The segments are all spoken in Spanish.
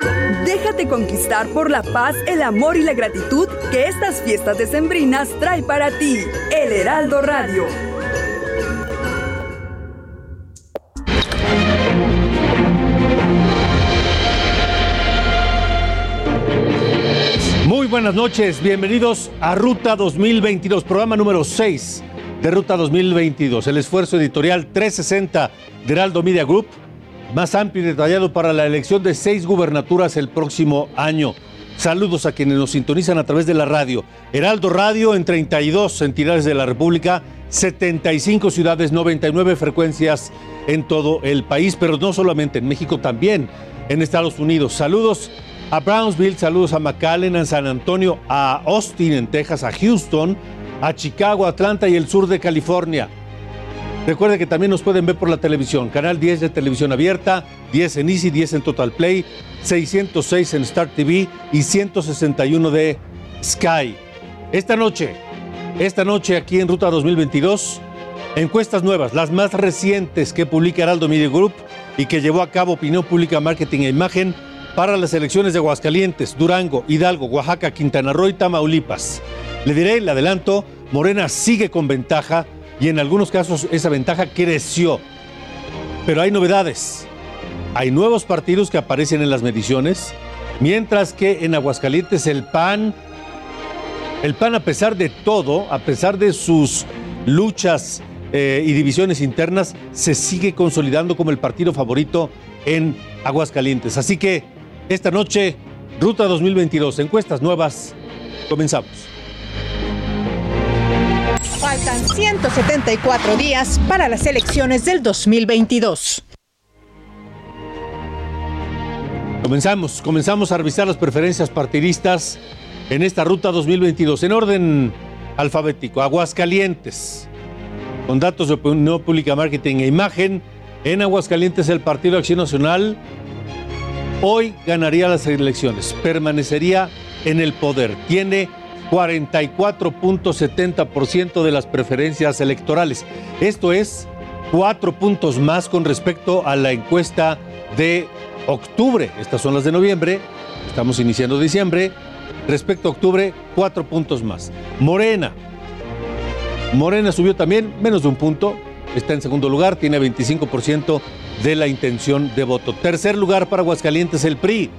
Déjate conquistar por la paz, el amor y la gratitud que estas fiestas decembrinas trae para ti. El Heraldo Radio. Muy buenas noches, bienvenidos a Ruta 2022, programa número 6 de Ruta 2022, el esfuerzo editorial 360 de Heraldo Media Group, más amplio y detallado para la elección de seis gubernaturas el próximo año. Saludos a quienes nos sintonizan a través de la radio. Heraldo Radio en 32 entidades de la República, 75 ciudades, 99 frecuencias en todo el país, pero no solamente en México, también en Estados Unidos. Saludos a Brownsville, saludos a McAllen, a San Antonio, a Austin en Texas, a Houston, a Chicago, Atlanta y el sur de California. Recuerde que también nos pueden ver por la televisión, canal 10 de televisión abierta, 10 en Easy, 10 en Total Play, 606 en Star TV y 161 de Sky. Esta noche, esta noche aquí en Ruta 2022, encuestas nuevas, las más recientes que publica Heraldo Media Group y que llevó a cabo Opinión Pública Marketing e Imagen para las elecciones de Aguascalientes, Durango, Hidalgo, Oaxaca, Quintana Roo y Tamaulipas. Le diré, le adelanto, Morena sigue con ventaja y en algunos casos esa ventaja creció. Pero hay novedades. Hay nuevos partidos que aparecen en las mediciones, mientras que en Aguascalientes el PAN, el PAN a pesar de todo, a pesar de sus luchas eh, y divisiones internas, se sigue consolidando como el partido favorito en Aguascalientes. Así que esta noche, Ruta 2022, encuestas nuevas, comenzamos. Faltan 174 días para las elecciones del 2022. Comenzamos, comenzamos a revisar las preferencias partidistas en esta ruta 2022 en orden alfabético. Aguascalientes, con datos de opinión pública, marketing e imagen. En Aguascalientes el Partido Acción Nacional hoy ganaría las elecciones, permanecería en el poder. Tiene 44.70% de las preferencias electorales. Esto es cuatro puntos más con respecto a la encuesta de octubre. Estas son las de noviembre. Estamos iniciando diciembre. Respecto a octubre, cuatro puntos más. Morena. Morena subió también menos de un punto. Está en segundo lugar, tiene 25% de la intención de voto. Tercer lugar para Aguascalientes, el PRI,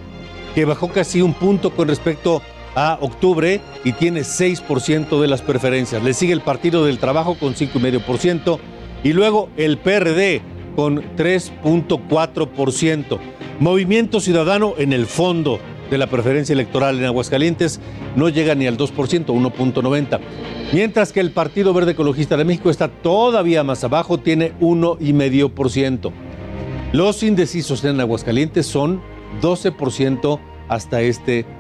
que bajó casi un punto con respecto a octubre y tiene 6% de las preferencias. Le sigue el Partido del Trabajo con 5,5% y luego el PRD con 3.4%. Movimiento Ciudadano en el fondo de la preferencia electoral en Aguascalientes no llega ni al 2%, 1.90. Mientras que el Partido Verde Ecologista de México está todavía más abajo, tiene 1,5%. Los indecisos en Aguascalientes son 12% hasta este momento.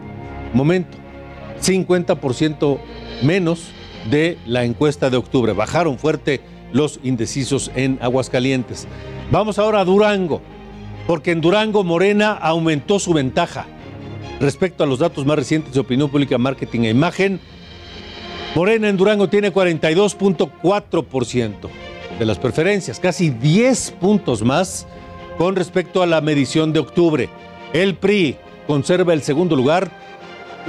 50% menos de la encuesta de octubre. Bajaron fuerte los indecisos en Aguascalientes. Vamos ahora a Durango, porque en Durango Morena aumentó su ventaja. Respecto a los datos más recientes de opinión pública, marketing e imagen, Morena en Durango tiene 42.4% de las preferencias, casi 10 puntos más con respecto a la medición de octubre. El PRI conserva el segundo lugar,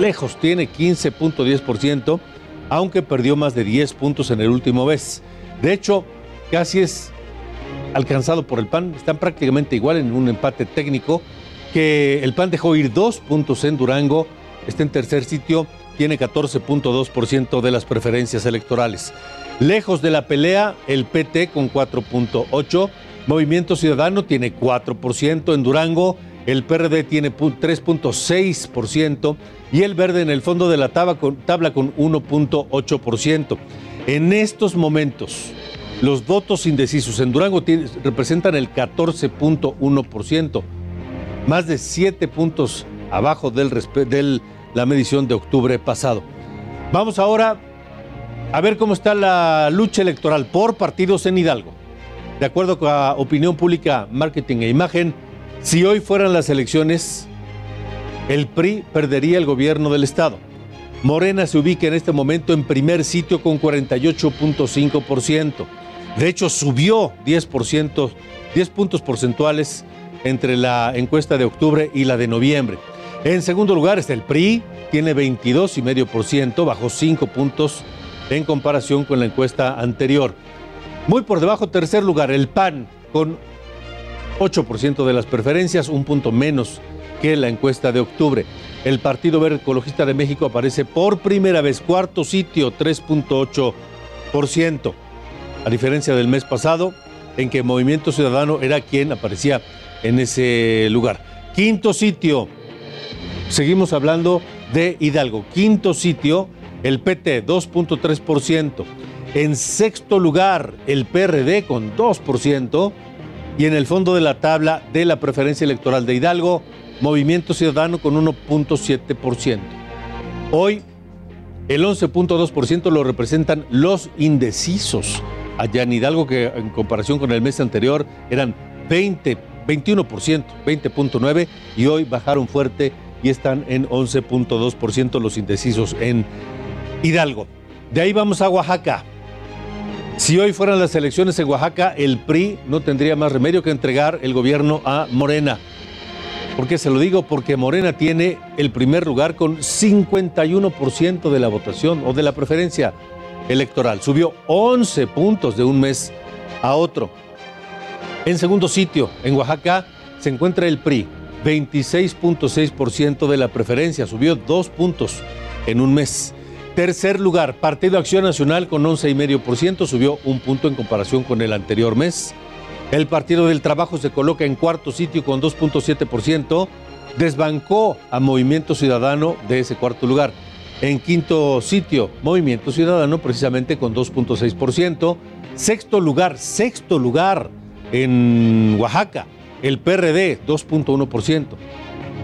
lejos, tiene 15.10%, aunque perdió más de 10 puntos en el último mes. De hecho, casi es alcanzado por el PAN, están prácticamente igual en un empate técnico, que el PAN dejó ir dos puntos en Durango, está en tercer sitio, tiene 14.2% de las preferencias electorales. Lejos de la pelea, el PT con 4.8%, Movimiento Ciudadano tiene 4% en Durango, el PRD tiene 3.6% y el Verde en el fondo de la tabla con, tabla con 1.8%. En estos momentos, Los votos indecisos en Durango representan el 14.1%, más de 7 puntos abajo de la medición de octubre pasado. Vamos ahora a ver cómo está la lucha electoral por partidos en Hidalgo. De acuerdo con la opinión pública, marketing e imagen, si hoy fueran las elecciones, el PRI perdería el gobierno del Estado. Morena se ubica en este momento en primer sitio con 48.5%. De hecho, subió 10%, 10 puntos porcentuales entre la encuesta de octubre y la de noviembre. En segundo lugar está el PRI, tiene 22,5%, bajó 5 puntos en comparación con la encuesta anterior. Muy por debajo, tercer lugar, el PAN, con 8% de las preferencias, un punto menos que la encuesta de octubre. El Partido Verde Ecologista de México aparece por primera vez, cuarto sitio, 3.8%. A diferencia del mes pasado, en que Movimiento Ciudadano era quien aparecía en ese lugar. Quinto sitio, seguimos hablando de Hidalgo. Quinto sitio, el PT, 2.3%. En sexto lugar, el PRD con 2%. Y en el fondo de la tabla de la preferencia electoral de Hidalgo, Movimiento Ciudadano con 1.7%. Hoy, el 11.2% lo representan los indecisos. Allá en Hidalgo, que en comparación con el mes anterior eran 20, 21%, 20.9%, y hoy bajaron fuerte y están en 11.2% los indecisos en Hidalgo. De ahí vamos a Oaxaca. Si hoy fueran las elecciones en Oaxaca, el PRI no tendría más remedio que entregar el gobierno a Morena. ¿Por qué se lo digo? Porque Morena tiene el primer lugar con 51% de la votación o de la preferencia electoral. Subió 11 puntos de un mes a otro. En segundo sitio, en Oaxaca, se encuentra el PRI, 26.6% de la preferencia, subió dos puntos en un mes. Tercer lugar, Partido Acción Nacional con 11,5%, subió un punto en comparación con el anterior mes. El Partido del Trabajo se coloca en cuarto sitio con 2.7%, desbancó a Movimiento Ciudadano de ese cuarto lugar. En quinto sitio, Movimiento Ciudadano precisamente con 2.6%. Sexto lugar, sexto lugar en Oaxaca, el PRD 2.1%.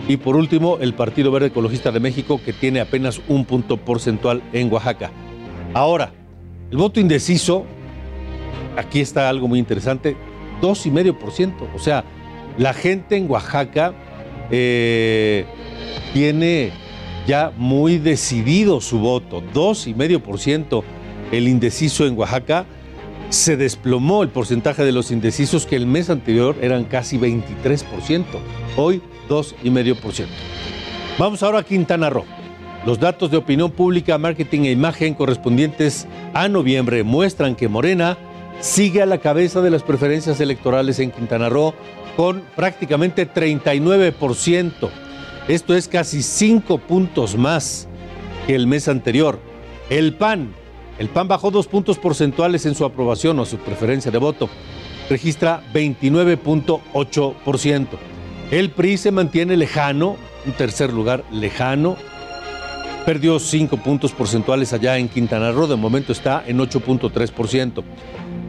Y por último, el Partido Verde Ecologista de México, que tiene apenas un punto porcentual en Oaxaca. Ahora, el voto indeciso, aquí está algo muy interesante, 2,5%. O sea, la gente en Oaxaca eh, tiene ya muy decidido su voto, 2,5%. El indeciso en Oaxaca se desplomó el porcentaje de los indecisos que el mes anterior eran casi 23%. Hoy 2,5%. Vamos ahora a Quintana Roo. Los datos de opinión pública, marketing e imagen correspondientes a noviembre muestran que Morena sigue a la cabeza de las preferencias electorales en Quintana Roo con prácticamente 39%. Esto es casi 5 puntos más que el mes anterior. El PAN, el PAN bajó dos puntos porcentuales en su aprobación o su preferencia de voto. Registra 29.8%. El PRI se mantiene lejano, un tercer lugar lejano. Perdió cinco puntos porcentuales allá en Quintana Roo, de momento está en 8.3%.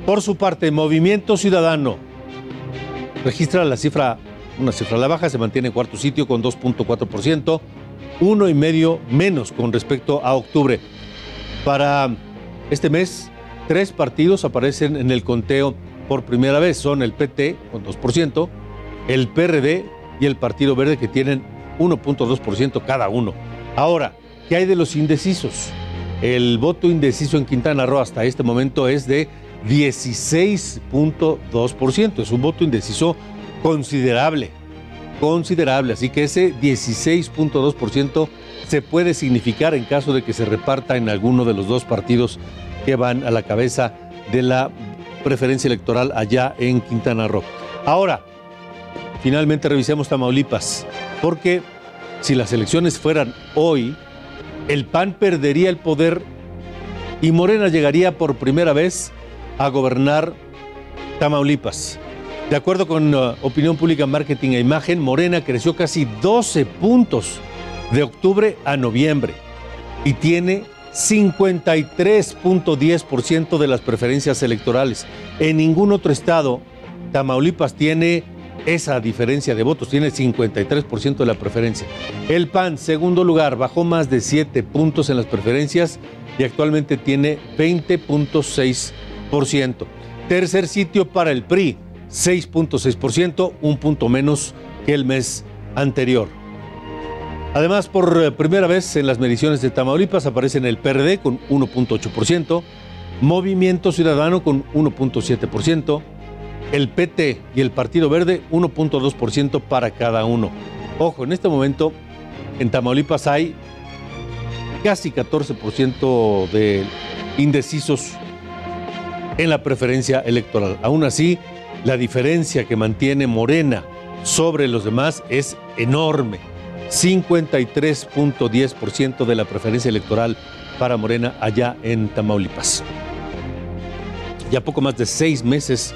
Por su parte, Movimiento Ciudadano registra la cifra, una cifra a la baja, se mantiene en cuarto sitio con 2.4%, uno y medio menos con respecto a octubre. Para este mes, tres partidos aparecen en el conteo por primera vez. Son el PT con 2%, el PRD y el Partido Verde que tienen 1.2% cada uno. Ahora, ¿qué hay de los indecisos? El voto indeciso en Quintana Roo hasta este momento es de 16.2%. Es un voto indeciso considerable, considerable. Así que ese 16.2% se puede significar en caso de que se reparta en alguno de los dos partidos que van a la cabeza de la preferencia electoral allá en Quintana Roo. Ahora, finalmente revisemos Tamaulipas, porque si las elecciones fueran hoy, el PAN perdería el poder y Morena llegaría por primera vez a gobernar Tamaulipas. De acuerdo con uh, Opinión Pública, Marketing e Imagen, Morena creció casi 12 puntos de octubre a noviembre y tiene 53.10% de las preferencias electorales. En ningún otro estado, Tamaulipas tiene esa diferencia de votos, tiene 53% de la preferencia. El PAN, segundo lugar, bajó más de 7 puntos en las preferencias y actualmente tiene 20.6%. Tercer sitio para el PRI, 6.6%, un punto menos que el mes anterior. Además, por eh, primera vez en las mediciones de Tamaulipas aparecen el PRD con 1.8%, Movimiento Ciudadano con 1.7%, el PT y el Partido Verde 1.2% para cada uno. Ojo, en este momento en Tamaulipas hay casi 14% de indecisos en la preferencia electoral. Aún así, la diferencia que mantiene Morena sobre los demás es enorme. 53.10% de la preferencia electoral para Morena allá en Tamaulipas. Ya poco más de seis meses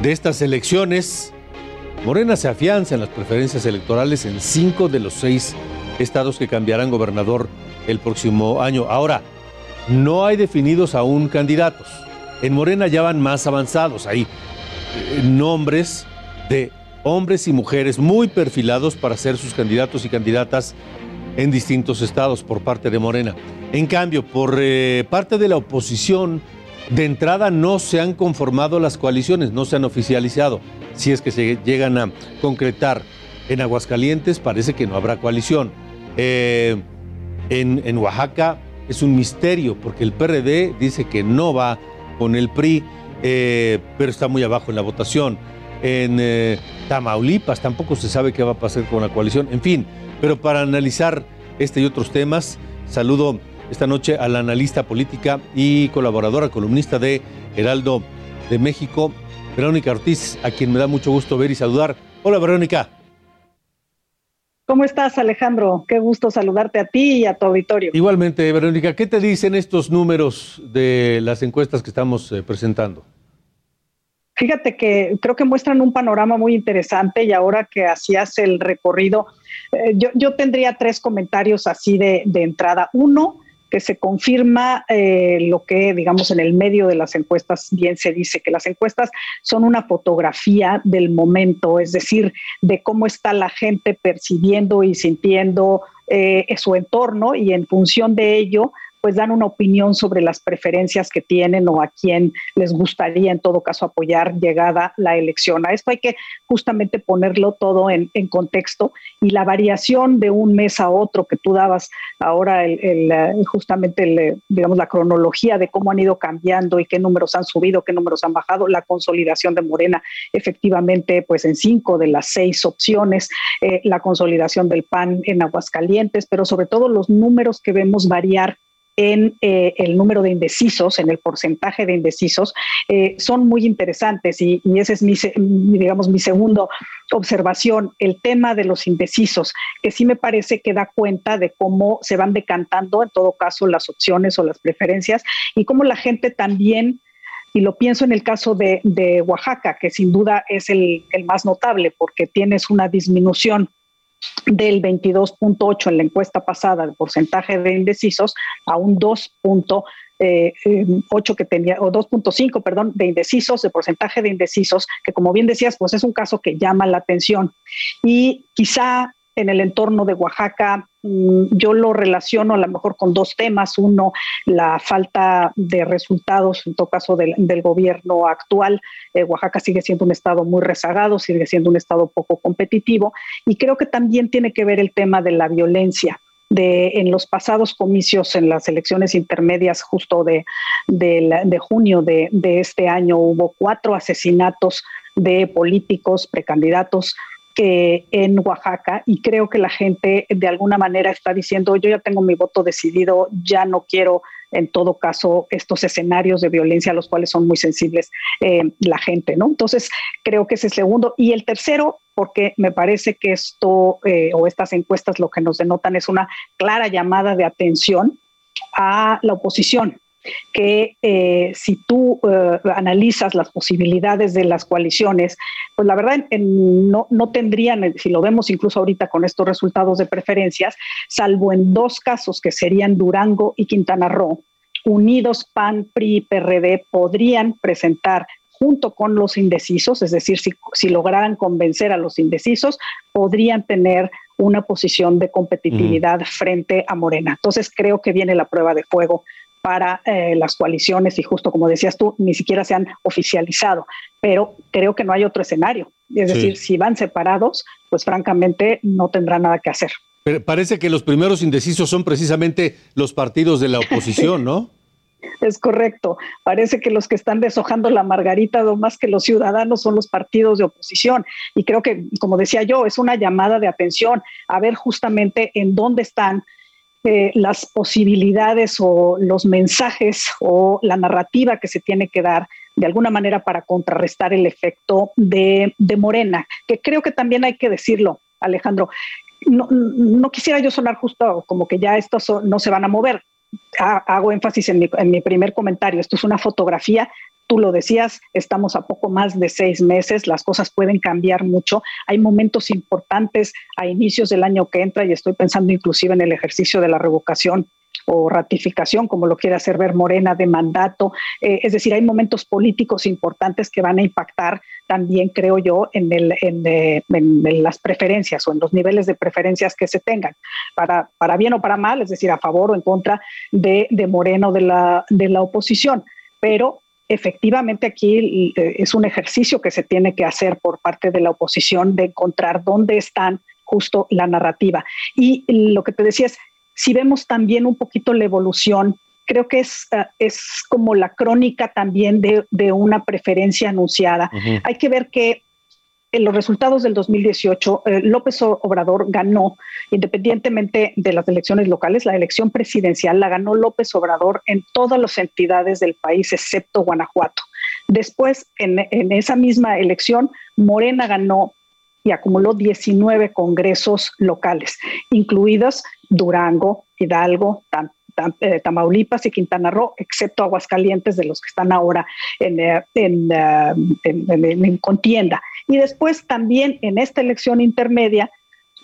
de estas elecciones, Morena se afianza en las preferencias electorales en cinco de los seis estados que cambiarán gobernador el próximo año. Ahora, no hay definidos aún candidatos. En Morena ya van más avanzados. Hay eh, nombres de hombres y mujeres muy perfilados para ser sus candidatos y candidatas en distintos estados por parte de Morena. En cambio, por eh, parte de la oposición, de entrada no se han conformado las coaliciones, no se han oficializado. Si es que se llegan a concretar en Aguascalientes, parece que no habrá coalición. Eh, en, Oaxaca es un misterio, porque el PRD dice que no va con el PRI, eh, pero está muy abajo en la votación en eh, Tamaulipas, tampoco se sabe qué va a pasar con la coalición, en fin, pero para analizar este y otros temas, saludo esta noche a la analista política y colaboradora, columnista de Heraldo de México, Verónica Ortiz, a quien me da mucho gusto ver y saludar. Hola Verónica. ¿Cómo estás, Alejandro? Qué gusto saludarte a ti y a tu auditorio. Igualmente, Verónica, ¿qué te dicen estos números de las encuestas que estamos eh, presentando? Fíjate que creo que muestran un panorama muy interesante y ahora que hacías el recorrido, eh, yo, tendría tres comentarios así de, entrada. Uno, que se confirma eh, lo que, digamos, en el medio de las encuestas bien se dice, que las encuestas son una fotografía del momento, es decir, de cómo está la gente percibiendo y sintiendo eh, su entorno y en función de ello pues dan una opinión sobre las preferencias que tienen o a quién les gustaría en todo caso apoyar llegada la elección. A esto hay que justamente ponerlo todo en, contexto y la variación de un mes a otro que tú dabas ahora, el, justamente digamos la cronología de cómo han ido cambiando y qué números han subido, qué números han bajado, la consolidación de Morena efectivamente pues en cinco de las seis opciones, eh, la consolidación del PAN en Aguascalientes, pero sobre todo los números que vemos variar en eh, el número de indecisos, en el porcentaje de indecisos, eh, son muy interesantes y, ese es mi, digamos, mi segundo observación, el tema de los indecisos, que sí me parece que da cuenta de cómo se van decantando, en todo caso, las opciones o las preferencias y cómo la gente también y lo pienso en el caso de, de Oaxaca, que sin duda es el, el, más notable porque tienes una disminución del 22.8 en la encuesta pasada de porcentaje de indecisos a un 2.8 eh, que tenía, o 2.5, perdón, de indecisos, de porcentaje de indecisos, que como bien decías, pues es un caso que llama la atención. Y quizá en el entorno de Oaxaca, mm, yo lo relaciono a lo mejor con dos temas. Uno, la falta de resultados, en todo caso, del, gobierno actual. Eh, Oaxaca sigue siendo un estado muy rezagado, sigue siendo un estado poco competitivo. Y creo que también tiene que ver el tema de la violencia. De, en los pasados comicios, en las elecciones intermedias justo de, junio de este año, hubo cuatro asesinatos de políticos, precandidatos que en Oaxaca y creo que la gente de alguna manera está diciendo, yo ya tengo mi voto decidido, ya no quiero en todo caso estos escenarios de violencia a los cuales son muy sensibles eh, la gente, ¿no? Entonces, creo que ese es el segundo. Y el tercero, porque me parece que esto eh, o estas encuestas lo que nos denotan es una clara llamada de atención a la oposición que eh, si tú eh, analizas las posibilidades de las coaliciones, pues la verdad no, no tendrían, si lo vemos incluso ahorita con estos resultados de preferencias, salvo en dos casos que serían Durango y Quintana Roo, unidos PAN, PRI y PRD podrían presentar junto con los indecisos, es decir, si, si lograran convencer a los indecisos, podrían tener una posición de competitividad frente a Morena. Entonces creo que viene la prueba de fuego para eh, las coaliciones y justo como decías tú, ni siquiera se han oficializado, pero creo que no hay otro escenario. Es decir, si van separados, pues francamente no tendrá nada que hacer. Pero parece que los primeros indecisos son precisamente los partidos de la oposición, ¿no? Es correcto. Parece que los que están deshojando la margarita, no más que los ciudadanos, son los partidos de oposición. Y creo que, como decía yo, es una llamada de atención a ver justamente en dónde están eh, las posibilidades o los mensajes o la narrativa que se tiene que dar de alguna manera para contrarrestar el efecto de, Morena, que creo que también hay que decirlo, Alejandro. No, no quisiera yo sonar justo como que ya estos no se van a mover hago énfasis en mi, primer comentario, esto es una fotografía, tú lo decías, estamos a poco más de seis meses, las cosas pueden cambiar mucho, hay momentos importantes a inicios del año que entra y estoy pensando inclusive en el ejercicio de la revocación o ratificación, como lo quiere hacer ver Morena, de mandato. Eh, es decir, hay momentos políticos importantes que van a impactar también, creo yo, en, el, en, eh, las preferencias o en los niveles de preferencias que se tengan, para, para bien o para mal, es decir, a favor o en contra de, de Moreno de la, de la oposición. Pero efectivamente aquí eh, es un ejercicio que se tiene que hacer por parte de la oposición de encontrar dónde están justo la narrativa. Y lo que te decía es, si vemos también un poquito la evolución, creo que es, eh, es como la crónica también de, una preferencia anunciada. Hay que ver que en los resultados del 2018, eh, López Obrador ganó, independientemente de las elecciones locales, la elección presidencial la ganó López Obrador en todas las entidades del país, excepto Guanajuato. Después, en, en esa misma elección, Morena ganó y acumuló 19 congresos locales, incluidos Durango, Hidalgo, eh, Tamaulipas y Quintana Roo, excepto Aguascalientes, de los que están ahora en, eh, eh, en, contienda. Y después también en esta elección intermedia,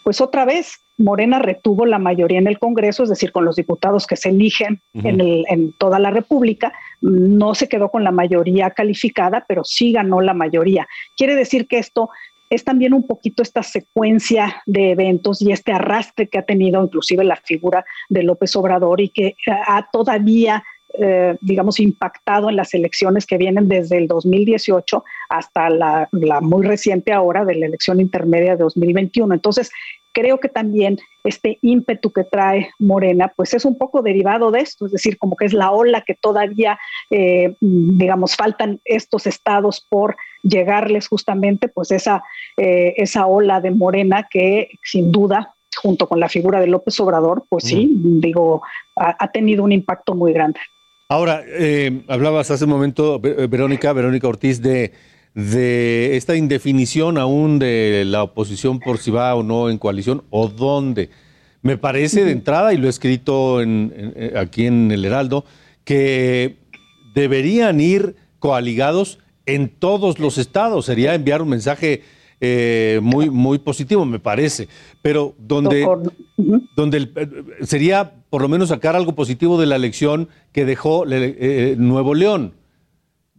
pues otra vez Morena retuvo la mayoría en el Congreso, es decir, con los diputados que se eligen en, en, toda la República, no se quedó con la mayoría calificada, pero sí ganó la mayoría. Quiere decir que esto es también un poquito esta secuencia de eventos y este arrastre que ha tenido inclusive la figura de López Obrador y que ha todavía eh, digamos, impactado en las elecciones que vienen desde el 2018 hasta la, la, muy reciente ahora de la elección intermedia de 2021. Entonces, creo que también este ímpetu que trae Morena, pues es un poco derivado de esto, es decir, como que es la ola que todavía, eh, digamos, faltan estos estados por llegarles justamente, pues esa, eh, esa ola de Morena que sin duda junto con la figura de López Obrador, pues sí, digo, ha, tenido un impacto muy grande. Ahora, eh, hablabas hace un momento, Verónica, Verónica Ortiz, de de esta indefinición aún de la oposición por si va o no en coalición o dónde. Me parece de entrada, y lo he escrito aquí en el Heraldo, que deberían ir coaligados en todos los estados. Sería enviar un mensaje eh, muy, muy positivo, me parece. Pero donde, donde eh, sería por lo menos sacar algo positivo de la elección que dejó eh, Nuevo León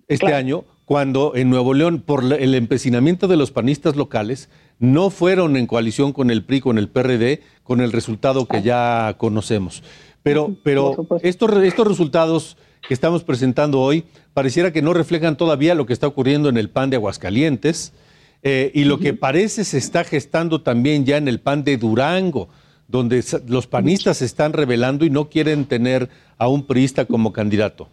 este año, cuando en Nuevo León, por el empecinamiento de los panistas locales, no fueron en coalición con el PRI, con el PRD, con el resultado que ya conocemos. Pero, pero estos, estos resultados que estamos presentando hoy pareciera que no reflejan todavía lo que está ocurriendo en el PAN de Aguascalientes eh, y lo que parece se está gestando también ya en el PAN de Durango, donde los panistas se están revelando y no quieren tener a un priista como candidato.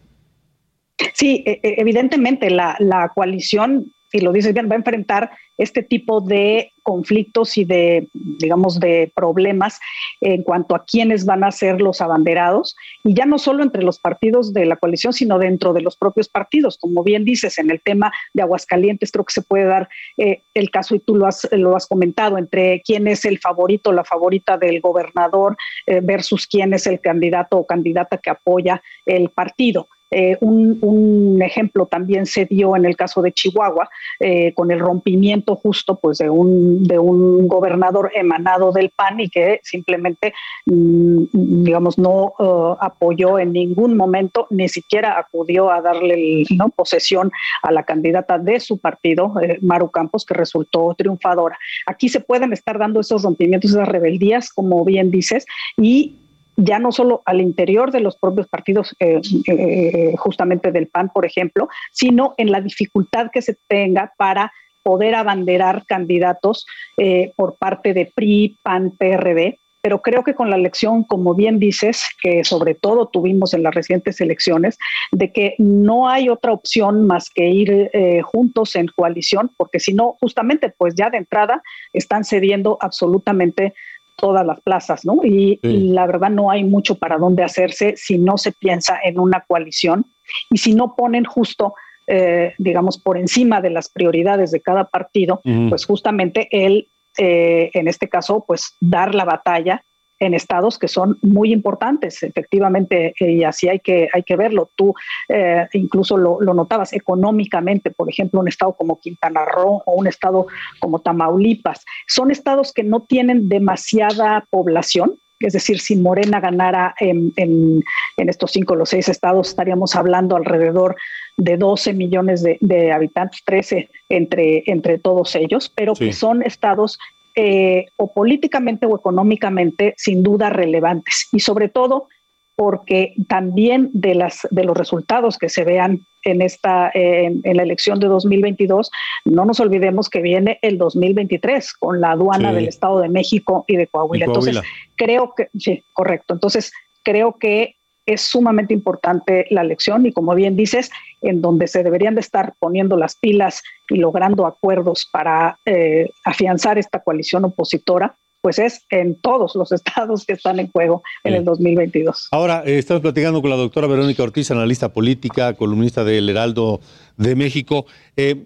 Sí, e, e, evidentemente la, coalición y lo dices bien, va a enfrentar este tipo de conflictos y de, digamos, de problemas en cuanto a quiénes van a ser los abanderados, y ya no solo entre los partidos de la coalición, sino dentro de los propios partidos. Como bien dices, en el tema de Aguascalientes creo que se puede dar eh, el caso, y tú lo has, lo has comentado, entre quién es el favorito la favorita del gobernador eh, versus quién es el candidato o candidata que apoya el partido Eh, un, ejemplo también se dio en el caso de Chihuahua, eh, con el rompimiento justo pues, de, un, de un gobernador emanado del PAN y que simplemente, mm, digamos, no uh, apoyó en ningún momento, ni siquiera acudió a darle ¿no? posesión a la candidata de su partido, eh, Maru Campos, que resultó triunfadora. Aquí se pueden estar dando esos rompimientos, esas rebeldías, como bien dices, y ya no solo al interior de los propios partidos, eh, eh, justamente del PAN, por ejemplo, sino en la dificultad que se tenga para poder abanderar candidatos eh, por parte de PRI, PAN, PRD. Pero creo que con la elección, como bien dices, que sobre todo tuvimos en las recientes elecciones, de que no hay otra opción más que ir juntos en coalición, porque si no, justamente, pues ya de entrada están cediendo absolutamente todas las plazas, ¿no? Y, la verdad no hay mucho para dónde hacerse si no se piensa en una coalición y si no ponen justo, eh, digamos, por encima de las prioridades de cada partido, pues justamente él, eh, en este caso, pues dar la batalla en estados que son muy importantes, efectivamente, eh, y así hay que, hay que verlo. Tú eh, incluso lo, notabas económicamente, por ejemplo, un estado como Quintana Roo o un estado como Tamaulipas. Son estados que no tienen demasiada población, es decir, si Morena ganara en, en, estos cinco o los seis estados, estaríamos hablando alrededor de 12 millones de, habitantes, 13 entre, entre todos ellos, pero que son estados eh, o políticamente o económicamente sin duda relevantes y sobre todo porque también de, las, de los resultados que se vean en, esta, en, la elección de 2022, no nos olvidemos que viene el 2023 con la aduana del Estado de México y de Coahuila. Entonces, creo que, sí, correcto. Entonces, creo que es sumamente importante la elección y como bien dices, en donde se deberían de estar poniendo las pilas y logrando acuerdos para eh, afianzar esta coalición opositora, pues es en todos los estados que están en juego en el 2022. Ahora, eh, estamos platicando con la doctora Verónica Ortiz, analista política, columnista del Heraldo de México. Eh,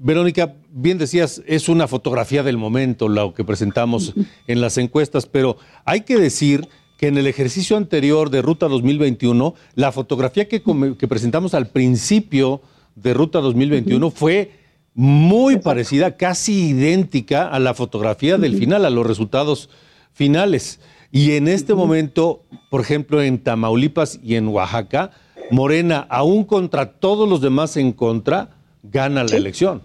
Verónica, bien decías, es una fotografía del momento lo que presentamos en las encuestas, pero hay que decir que en el ejercicio anterior de Ruta 2021, la fotografía que, presentamos al principio de Ruta 2021 fue muy parecida, casi idéntica a la fotografía del final, a los resultados finales. Y en este momento, por ejemplo, en Tamaulipas y en Oaxaca, Morena, aún contra todos los demás en contra, gana la elección.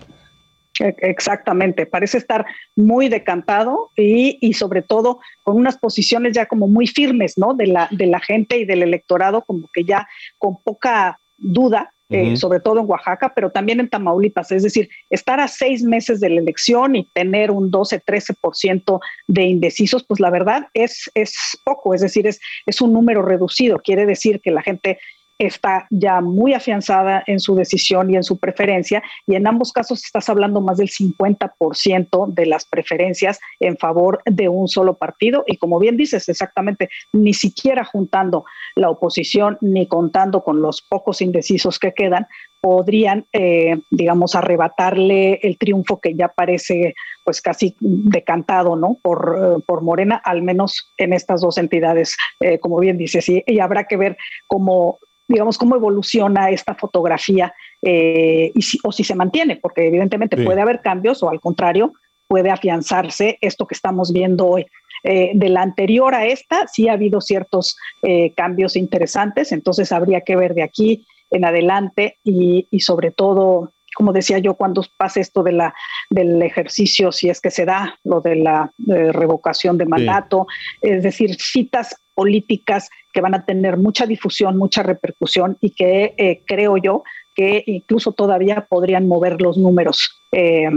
Exactamente, parece estar muy decantado y, sobre todo con unas posiciones ya como muy firmes, ¿no? De la, de la gente y del electorado, como que ya con poca duda, eh, sobre todo en Oaxaca, pero también en Tamaulipas. Es decir, estar a seis meses de la elección y tener un 12-13% de indecisos, pues la verdad es, es poco, es decir, es, es un número reducido. Quiere decir que la gente está ya muy afianzada en su decisión y en su preferencia, y en ambos casos estás hablando más del 50% de las preferencias en favor de un solo partido, y como bien dices, exactamente, ni siquiera juntando la oposición ni contando con los pocos indecisos que quedan, podrían, eh, digamos, arrebatarle el triunfo que ya parece pues casi decantado, ¿no? Por, eh, por Morena, al menos en estas dos entidades, eh, como bien dices, y, y habrá que ver cómo digamos, cómo evoluciona esta fotografía eh, y o si se mantiene, porque evidentemente puede haber cambios o al contrario, puede afianzarse esto que estamos viendo hoy. Eh, de la anterior a esta, sí ha habido ciertos eh, cambios interesantes, entonces habría que ver de aquí en adelante y, y sobre todo como decía yo, cuando pase esto de la, del ejercicio, si es que se da lo de la revocación de mandato, es decir, citas políticas que van a tener mucha difusión, mucha repercusión y que eh, creo yo que incluso todavía podrían mover los números eh,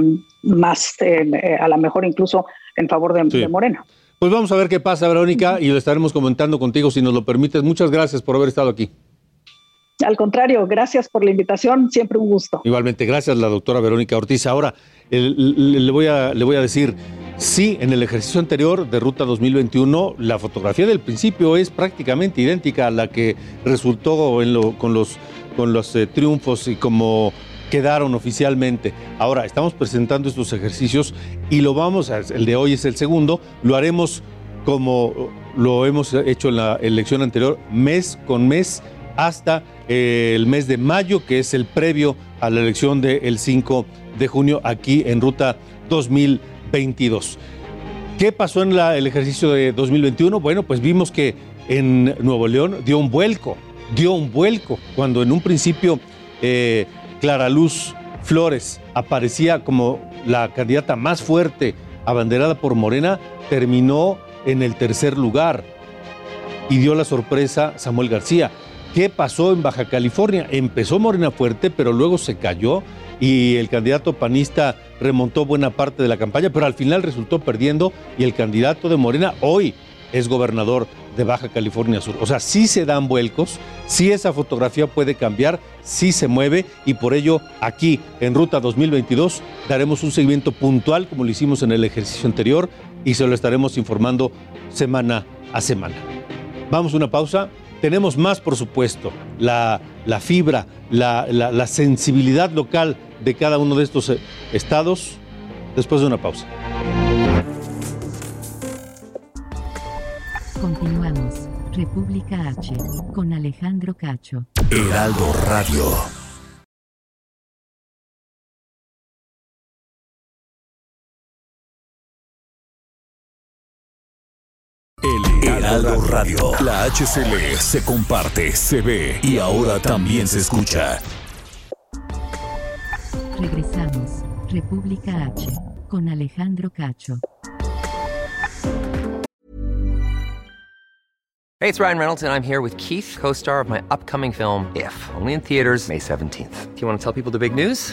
más, eh, a lo mejor incluso en favor de, Morena. Pues vamos a ver qué pasa, Verónica, y lo estaremos comentando contigo si nos lo permites. Muchas gracias por haber estado aquí. Al contrario, gracias por la invitación, siempre un gusto. Igualmente, gracias la doctora Verónica Ortiz. Ahora, le, voy a, le voy a decir, Sí, en el ejercicio anterior de Ruta 2021, la fotografía del principio es prácticamente idéntica a la que resultó con los, eh, triunfos y como quedaron oficialmente. Ahora, estamos presentando estos ejercicios y lo vamos a, el de hoy es el segundo, lo haremos como lo hemos hecho en la elección anterior, mes con mes hasta eh, el mes de mayo, que es el previo a la elección del 5 de junio aquí en Ruta 2022. ¿Qué pasó en el ejercicio de 2021? Bueno, pues vimos que en Nuevo León dio un vuelco, dio un vuelco, cuando en un principio eh, Clara Luz Flores aparecía como la candidata más fuerte abanderada por Morena, terminó en el tercer lugar y dio la sorpresa Samuel García. ¿Qué pasó en Baja California? Empezó Morena fuerte, pero luego se cayó y el candidato panista remontó buena parte de la campaña, pero al final resultó perdiendo y el candidato de Morena hoy es gobernador de Baja California Sur. O sea, sí se dan vuelcos, sí esa fotografía puede cambiar, sí se mueve y por ello aquí en Ruta 2022 daremos un seguimiento puntual como lo hicimos en el ejercicio anterior y se lo estaremos informando semana a semana. Vamos a una pausa. Tenemos más, por supuesto, la, la fibra, la, la sensibilidad local de cada uno de estos eh, estados después de una pausa. Continuamos. República H con Alejandro Cacho. Heraldo Radio. Heraldo Radio. La HCL se comparte, se ve y ahora también se escucha. Regresamos. República H con Alejandro Cacho. Hey, it's Ryan Reynolds, and I'm here with Keith, co star of my upcoming film, If, only in theaters, May 17th. Do you want to tell people the big news?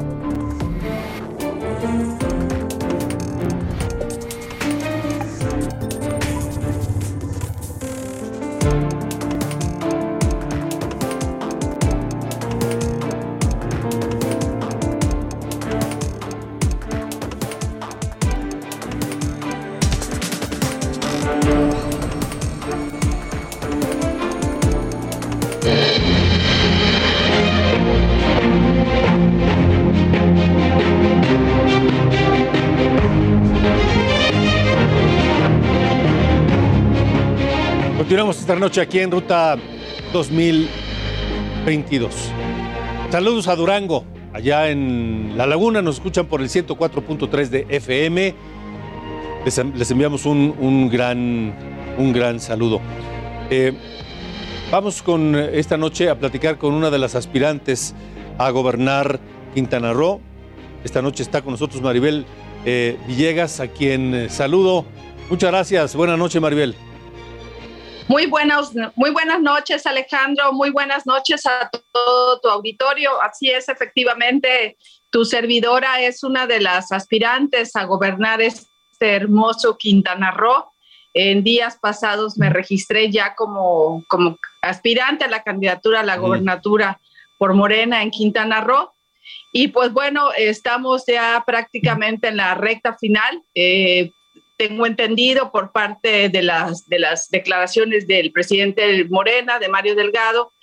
Continuamos esta noche aquí en Ruta 2022. Saludos a Durango, allá en La Laguna, nos escuchan por el 104.3 de FM. Les, enviamos un, gran, un gran saludo. Eh, vamos con esta noche a platicar con una de las aspirantes a gobernar Quintana Roo. Esta noche está con nosotros Maribel eh, Villegas, a quien saludo. Muchas gracias. Buenas noches, Maribel. Muy buenas, muy buenas noches, Alejandro. Muy buenas noches a todo tu auditorio. Así es, efectivamente, tu servidora es una de las aspirantes a gobernar este hermoso Quintana Roo. En días pasados me registré ya como, como aspirante a la candidatura a la gobernatura por Morena en Quintana Roo. Y pues bueno, estamos ya prácticamente en la recta final. Eh, tengo entendido por parte de las, de las declaraciones del presidente Morena, de Mario Delgado,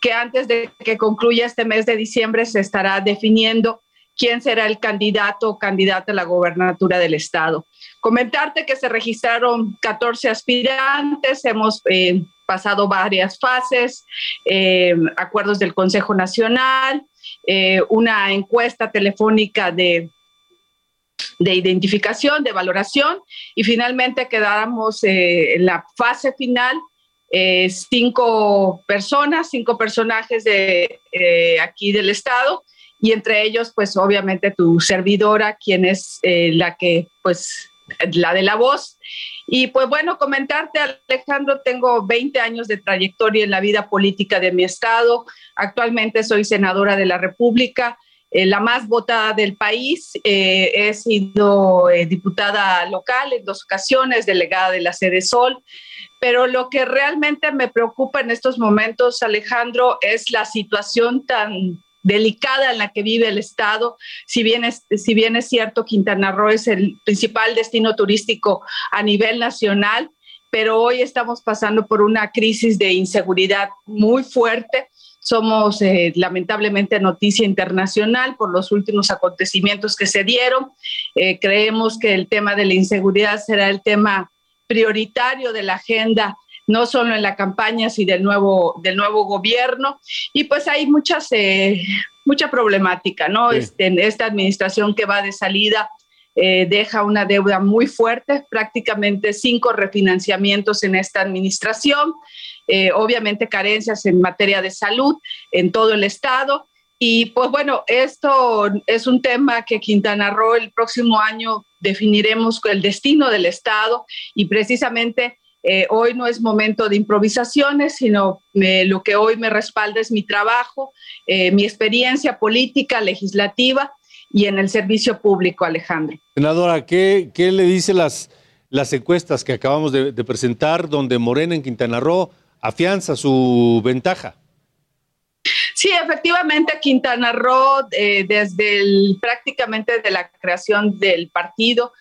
que antes de que concluya este mes de diciembre se estará definiendo quién será el candidato o candidata a la gobernatura del estado. Comentarte que se registraron 14 aspirantes, hemos eh, pasado varias fases, eh, acuerdos del Consejo Nacional, eh, una encuesta telefónica de de identificación, de valoración y finalmente quedáramos eh, en la fase final eh, cinco personas, cinco personajes de eh, aquí del estado y entre ellos pues obviamente tu servidora, quien es la que pues la de la voz. Y pues bueno, comentarte Alejandro, tengo 20 años de trayectoria en la vida política de mi estado, actualmente soy senadora de la República eh, la más votada del país. Eh, he sido eh, diputada local en dos ocasiones, delegada de la sede Sol. Pero lo que realmente me preocupa en estos momentos, Alejandro, es la situación tan delicada en la que vive el Estado. Si bien, es, si bien cierto, Quintana Roo es el principal destino turístico a nivel nacional, pero hoy estamos pasando por una crisis de inseguridad muy fuerte. Somos eh, lamentablemente noticia internacional por los últimos acontecimientos que se dieron. Eh, creemos que el tema de la inseguridad será el tema prioritario de la agenda no solo en la campaña, sino del nuevo, del nuevo gobierno. Y pues hay muchas, eh, mucha problemática, ¿no? Este, esta administración que va de salida eh, deja una deuda muy fuerte, prácticamente cinco refinanciamientos en esta administración, eh, obviamente carencias en materia de salud en todo el estado. Y pues bueno, esto es un tema que Quintana Roo el próximo año definiremos el destino del estado y precisamente eh, hoy no es momento de improvisaciones, sino lo que hoy me respalda es mi trabajo, eh, mi experiencia política, legislativa y en el servicio público, Alejandro. Senadora, ¿qué, qué le dice las, las encuestas que acabamos de presentar, donde Morena en Quintana Roo afianza su ventaja? Sí, efectivamente, Quintana Roo, eh, desde prácticamente de la creación del partido,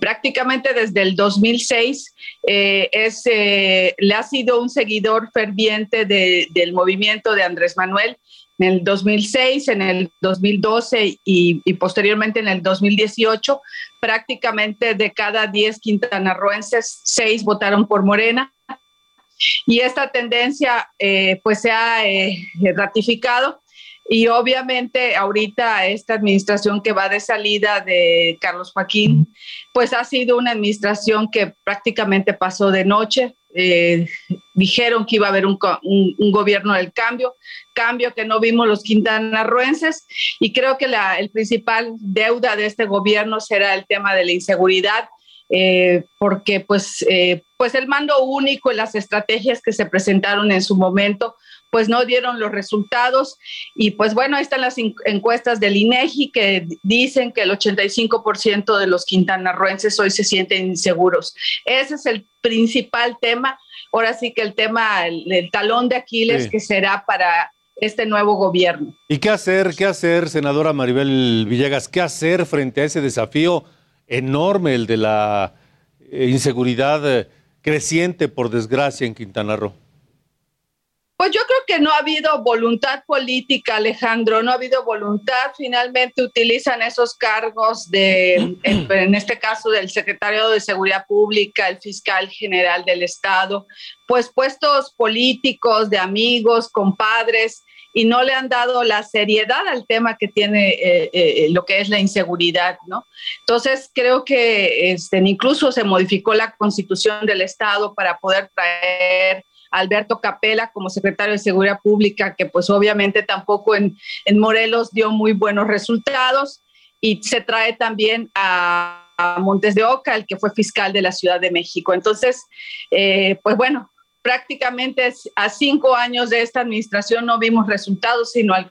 prácticamente desde el 2006, eh, eh, le ha sido un seguidor ferviente del movimiento de Andrés Manuel. En el 2006, en el 2012 y, y posteriormente en el 2018, prácticamente de cada 10 quintanarroenses, 6 votaron por Morena y esta tendencia eh, pues se ha eh, ratificado y obviamente ahorita esta administración que va de salida de Carlos Joaquín, pues ha sido una administración que prácticamente pasó de noche. Eh, dijeron que iba a haber un, gobierno del cambio, cambio que no vimos los quintanarruenses y creo que la el principal deuda de este gobierno será el tema de la inseguridad eh, porque pues, eh, pues el mando único y las estrategias que se presentaron en su momento pues no dieron los resultados y pues bueno, ahí están las encuestas del INEGI que dicen que el 85% de los quintanarroenses hoy se sienten inseguros. Ese es el principal tema. Ahora sí que el tema, el, talón de Aquiles que será para este nuevo gobierno. ¿Y qué hacer, qué hacer, senadora Maribel Villegas, qué hacer frente a ese desafío? Enorme el de la eh, inseguridad eh, creciente, por desgracia, en Quintana Roo? Pues yo creo que no ha habido voluntad política, Alejandro, no ha habido voluntad. Finalmente utilizan esos cargos de, en, este caso del secretario de Seguridad Pública, el fiscal general del Estado, pues puestos políticos, de amigos, compadres, y no le han dado la seriedad al tema que tiene eh, eh, lo que es la inseguridad, ¿no? Entonces creo que este, incluso se modificó la constitución del Estado para poder traer Alberto Capela como secretario de Seguridad Pública, que pues obviamente tampoco en, en Morelos dio muy buenos resultados, y se trae también a, Montes de Oca, el que fue fiscal de la Ciudad de México. Entonces, eh, pues bueno, prácticamente a cinco años de esta administración no vimos resultados, sino al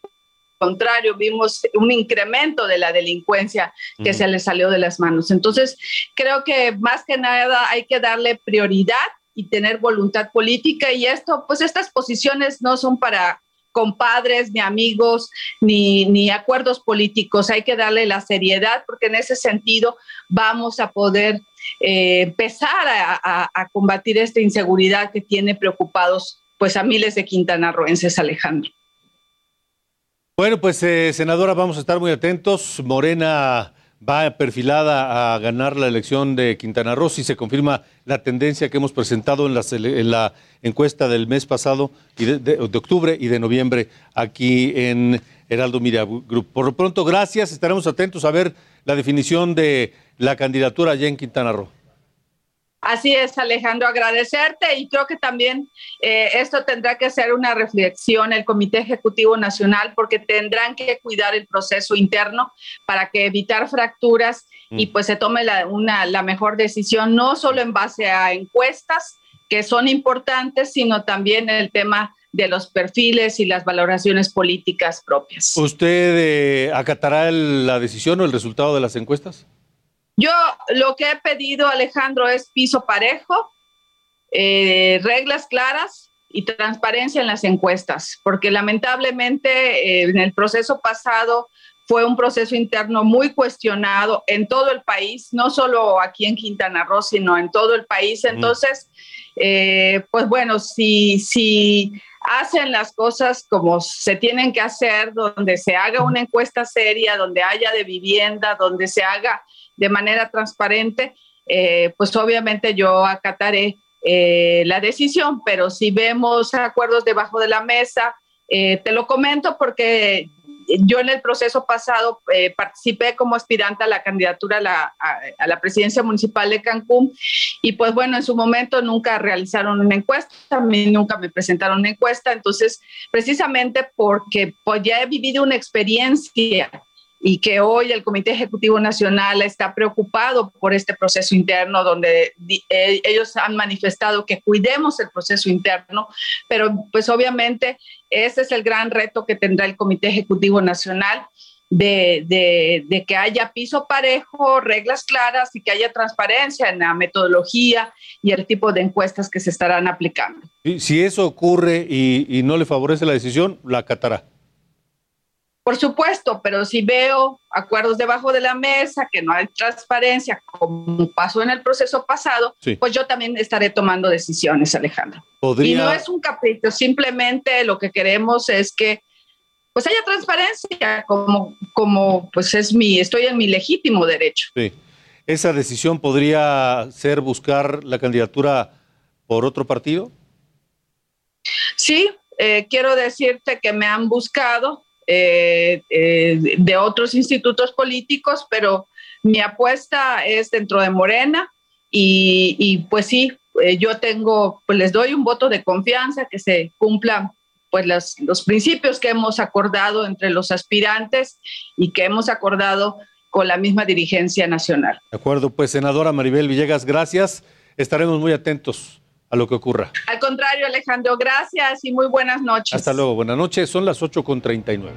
contrario, vimos un incremento de la delincuencia que se le salió de las manos. Entonces, creo que más que nada hay que darle prioridad y tener voluntad política y esto, pues estas posiciones no son para compadres, ni amigos, ni, ni acuerdos políticos. Hay que darle la seriedad porque en ese sentido vamos a poder eh, empezar a, combatir esta inseguridad que tiene preocupados pues a miles de quintanarroenses, Alejandro. Bueno, pues eh, senadora, vamos a estar muy atentos. Morena va perfilada a ganar la elección de Quintana Roo si se confirma la tendencia que hemos presentado en la, encuesta del mes pasado, y de, octubre y de noviembre, aquí en Heraldo Media Group. Por lo pronto, gracias. Estaremos atentos a ver la definición de la candidatura allá en Quintana Roo. Así es, Alejandro, agradecerte y creo que también eh, esto tendrá que ser una reflexión el Comité Ejecutivo Nacional porque tendrán que cuidar el proceso interno para que evitar fracturas y mm. pues se tome la, una, la mejor decisión, no solo en base a encuestas que son importantes, sino también el tema de los perfiles y las valoraciones políticas propias. ¿Usted eh, acatará la decisión o el resultado de las encuestas? Yo lo que he pedido, Alejandro, es piso parejo, eh, reglas claras y transparencia en las encuestas, porque lamentablemente eh, en el proceso pasado fue un proceso interno muy cuestionado en todo el país, no solo aquí en Quintana Roo, sino en todo el país. Entonces, eh, pues bueno, si, si hacen las cosas como se tienen que hacer, donde se haga una encuesta seria, donde haya de vivienda, donde se haga de manera transparente, eh, pues obviamente yo acataré eh, la decisión, pero si vemos acuerdos debajo de la mesa, eh, te lo comento porque yo en el proceso pasado participé como aspirante a la candidatura a la, a, la, presidencia municipal de Cancún y pues bueno, en su momento nunca realizaron una encuesta, a mí nunca me presentaron una encuesta, entonces precisamente porque pues ya he vivido una experiencia y que hoy el Comité Ejecutivo Nacional está preocupado por este proceso interno, donde eh, ellos han manifestado que cuidemos el proceso interno, pero pues obviamente ese es el gran reto que tendrá el Comité Ejecutivo Nacional. De, de, que haya piso parejo, reglas claras y que haya transparencia en la metodología y el tipo de encuestas que se estarán aplicando. Si eso ocurre y, y no le favorece la decisión, la acatará. Por supuesto, pero si veo acuerdos debajo de la mesa, que no hay transparencia, como pasó en el proceso pasado, pues yo también estaré tomando decisiones, Alejandro. Y no es un capricho, simplemente lo que queremos es que pues haya transparencia, como, como pues es mi, estoy en mi legítimo derecho. Sí. ¿Esa decisión podría ser buscar la candidatura por otro partido? Sí, eh, quiero decirte que me han buscado, eh, eh, de otros institutos políticos, pero mi apuesta es dentro de Morena y, pues sí, eh, yo tengo, pues les doy un voto de confianza que se cumplan pues los principios que hemos acordado entre los aspirantes y que hemos acordado con la misma dirigencia nacional. De acuerdo, pues senadora Maribel Villegas, gracias. Estaremos muy atentos a lo que ocurra. Al contrario, Alejandro, gracias y muy buenas noches. Hasta luego, buenas noches. Son las 8.39.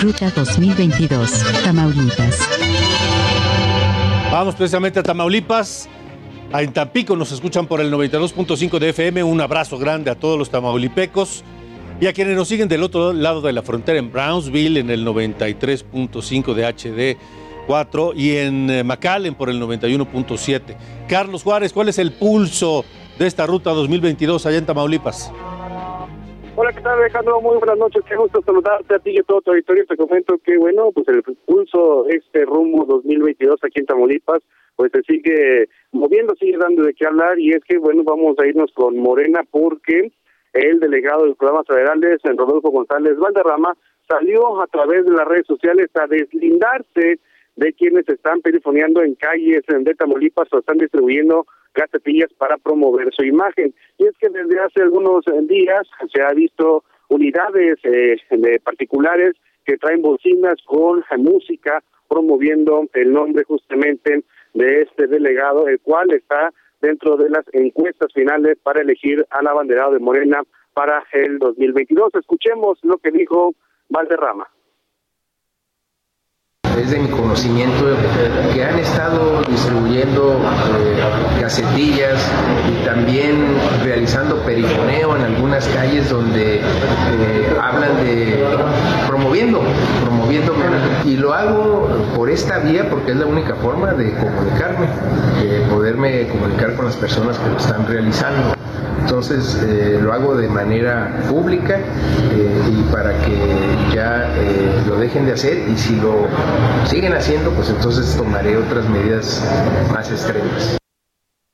Ruta 2022, Tamaulipas. Vamos precisamente a Tamaulipas. En Tampico nos escuchan por el 92.5 de FM. Un abrazo grande a todos los tamaulipecos. Y a quienes nos siguen del otro lado de la frontera en Brownsville en el 93.5 de HD 4 y en eh, McAllen por el 91.7. Carlos Juárez, ¿cuál es el pulso de esta ruta 2022 allá en Tamaulipas? Hola, ¿qué tal Alejandro? Muy buenas noches, qué gusto saludarte a ti y a todo tu auditorio. Te comento que, bueno, pues el pulso, este rumbo 2022 aquí en Tamaulipas, pues se sigue moviendo, sigue dando de qué hablar y es que, bueno, vamos a irnos con Morena porque el delegado de programas federales, Rodolfo González Valderrama, salió a través de las redes sociales a deslindarse de quienes están perifoneando en calles de Tamaulipas o están distribuyendo gacetillas para promover su imagen. Y es que desde hace algunos días se ha visto unidades eh, de particulares que traen bocinas con música promoviendo el nombre justamente de este delegado, el cual está dentro de las encuestas finales para elegir al abanderado de Morena para el 2022. Escuchemos lo que dijo Valderrama es de mi conocimiento que han estado distribuyendo eh, casetillas y también realizando perifoneo en algunas calles donde eh, hablan de promoviendo, promoviéndome y lo hago por esta vía porque es la única forma de comunicarme, de poderme comunicar con las personas que lo están realizando. Entonces eh, lo hago de manera pública eh, y para que ya eh, lo dejen de hacer y si lo siguen haciendo, pues entonces tomaré otras medidas más extremas.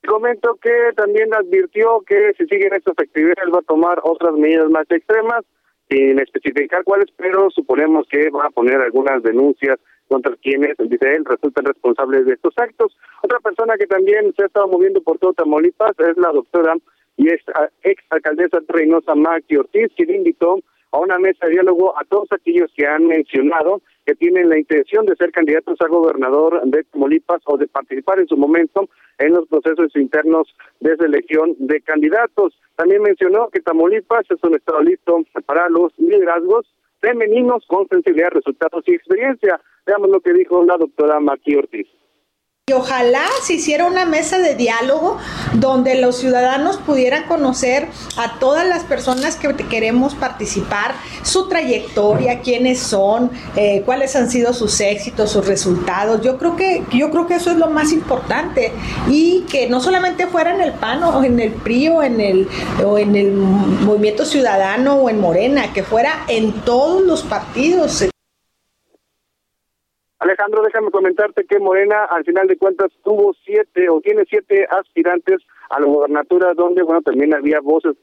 Comento que también advirtió que si siguen estas actividades va a tomar otras medidas más extremas, sin especificar cuáles, pero suponemos que va a poner algunas denuncias contra quienes, dice él, resultan responsables de estos actos. Otra persona que también se ha estado moviendo por todo Tamaulipas es la doctora y es ex alcaldesa Reynosa Maki Ortiz, quien invitó a una mesa de diálogo a todos aquellos que han mencionado que tienen la intención de ser candidatos a gobernador de Tamaulipas o de participar en su momento en los procesos internos de selección de candidatos. También mencionó que Tamaulipas es un estado listo para los liderazgos femeninos con sensibilidad, resultados y experiencia. Veamos lo que dijo la doctora Maki Ortiz. Y ojalá se hiciera una mesa de diálogo donde los ciudadanos pudieran conocer a todas las personas que queremos participar, su trayectoria, quiénes son, eh, cuáles han sido sus éxitos, sus resultados. Yo creo que yo creo que eso es lo más importante y que no solamente fuera en el PAN o en el PRI o en el o en el Movimiento Ciudadano o en Morena, que fuera en todos los partidos. Alejandro, déjame comentarte que Morena, al final de cuentas, tuvo siete o tiene siete aspirantes a la gobernatura, donde, bueno, también había voces.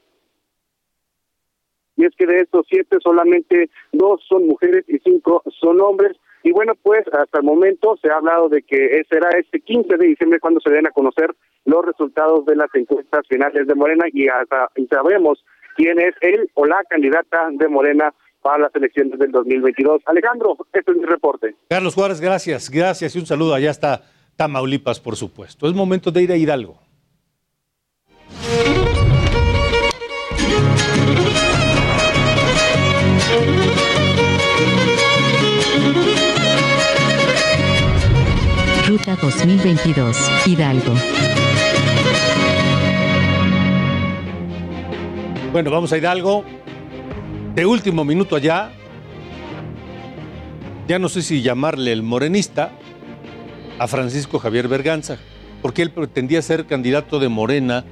Y es que de estos siete, solamente dos son mujeres y cinco son hombres. Y bueno, pues hasta el momento se ha hablado de que será este 15 de diciembre cuando se den a conocer los resultados de las encuestas finales de Morena y hasta sabemos quién es él o la candidata de Morena para las elecciones del 2022. Alejandro, este es mi reporte. Carlos Juárez, gracias, gracias y un saludo. Allá está Tamaulipas, por supuesto. Es momento de ir a Hidalgo. Ruta 2022, Hidalgo. Bueno, vamos a Hidalgo de último minuto allá, ya no sé si llamarle el morenista, a Francisco Javier Berganza, porque él pretendía ser candidato de Morena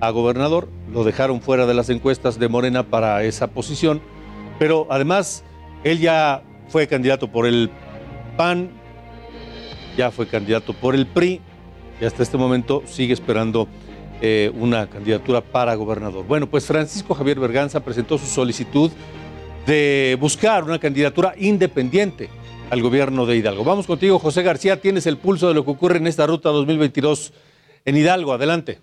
a gobernador, lo dejaron fuera de las encuestas de Morena para esa posición, pero además él ya fue candidato por el PAN, ya fue candidato por el PRI y hasta este momento sigue esperando eh, una candidatura para gobernador. Bueno, pues Francisco Javier Berganza presentó su solicitud de buscar una candidatura independiente al gobierno de Hidalgo. Vamos contigo, José García, tienes el pulso de lo que ocurre en esta ruta 2022 en Hidalgo. Adelante.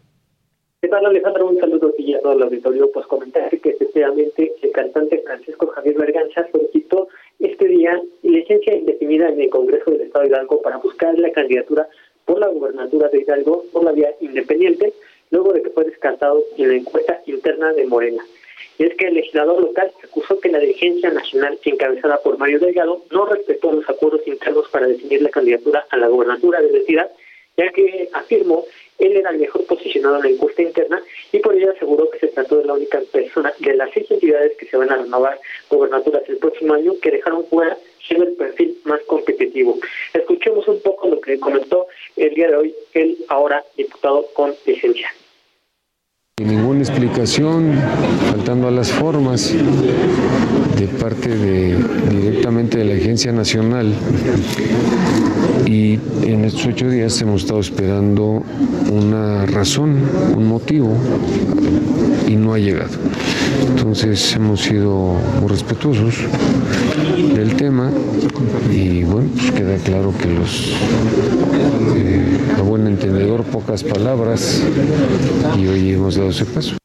¿Qué tal, Alejandro? Un saludo aquí a todo el auditorio. Pues comentar que efectivamente el cantante Francisco Javier Berganza solicitó este día licencia indefinida en el Congreso del Estado de Hidalgo para buscar la candidatura por la gubernatura de Hidalgo por la vía independiente luego de que fue descartado en la encuesta interna de Morena. Y es que el legislador local acusó que la dirigencia nacional encabezada por Mario Delgado no respetó los acuerdos internos para definir la candidatura a la gobernatura de la entidad, ya que afirmó él era el mejor posicionado en la encuesta interna y por ello aseguró que se trató de la única persona de las seis entidades que se van a renovar gobernaturas el próximo año que dejaron fuera siendo el perfil más competitivo. Escuchemos un poco lo que comentó el día de hoy el ahora diputado con licencia. Ninguna explicación, faltando a las formas de parte de directamente de la Agencia Nacional. Y en estos ocho días hemos estado esperando una razón, un motivo, y no ha llegado. Entonces hemos sido muy respetuosos del tema y bueno, pues queda claro que los, eh, a buen entendedor, pocas palabras y hoy hemos dado ese paso.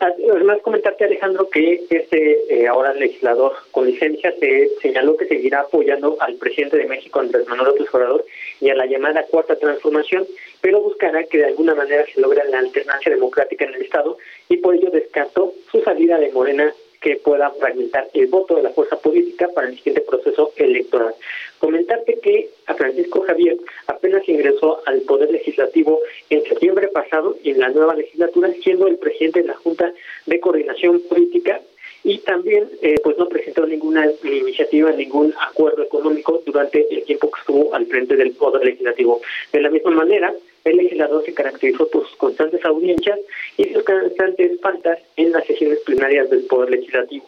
Además, comentarte, Alejandro, que este eh, ahora legislador con licencia se señaló que seguirá apoyando al presidente de México, Andrés Manuel López Obrador, y a la llamada Cuarta Transformación, pero buscará que de alguna manera se logre la alternancia democrática en el Estado y por ello descartó su salida de Morena que pueda fragmentar el voto de la fuerza política para el siguiente proceso electoral. Comentarte que a Francisco Javier apenas ingresó al Poder Legislativo en septiembre pasado en la nueva legislatura, siendo el presidente de la Junta de Coordinación Política y también eh, pues no presentó ninguna iniciativa, ningún acuerdo económico durante el tiempo que estuvo al frente del Poder Legislativo. De la misma manera, el legislador se caracterizó por sus constantes audiencias y sus constantes faltas en las sesiones plenarias del Poder Legislativo,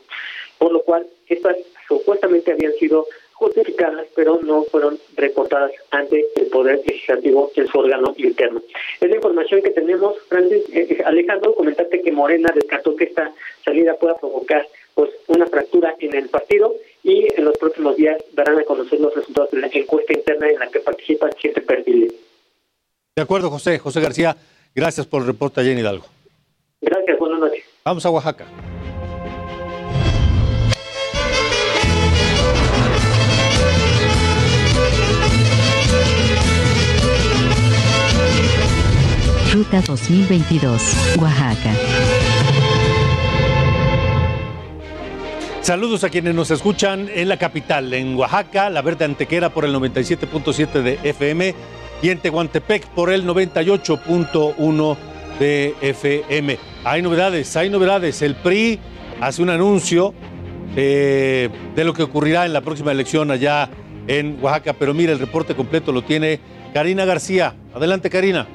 por lo cual estas supuestamente habían sido justificadas, pero no fueron reportadas ante el Poder Legislativo en su órgano interno. Es la información que tenemos, Francis. Eh, eh, Alejandro, comentarte que Morena descartó que esta salida pueda provocar pues una fractura en el partido y en los próximos días darán a conocer los resultados de la encuesta interna en la que participan siete perfiles. De acuerdo, José. José García, gracias por el reporte allá en Hidalgo. Gracias, buenas noches. Vamos a Oaxaca. Ruta 2022, Oaxaca. Saludos a quienes nos escuchan en la capital, en Oaxaca, la Verde Antequera por el 97.7 de FM y en Tehuantepec por el 98.1 de FM. Hay novedades, hay novedades. El PRI hace un anuncio eh, de lo que ocurrirá en la próxima elección allá en Oaxaca, pero mira, el reporte completo lo tiene Karina García. Adelante, Karina.